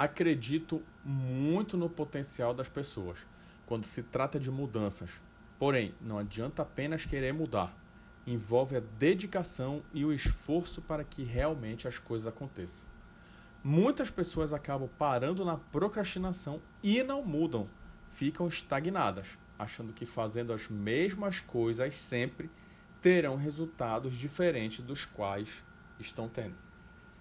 Acredito muito no potencial das pessoas quando se trata de mudanças. Porém, não adianta apenas querer mudar. Envolve a dedicação e o esforço para que realmente as coisas aconteçam. Muitas pessoas acabam parando na procrastinação e não mudam, ficam estagnadas, achando que fazendo as mesmas coisas sempre terão resultados diferentes dos quais estão tendo.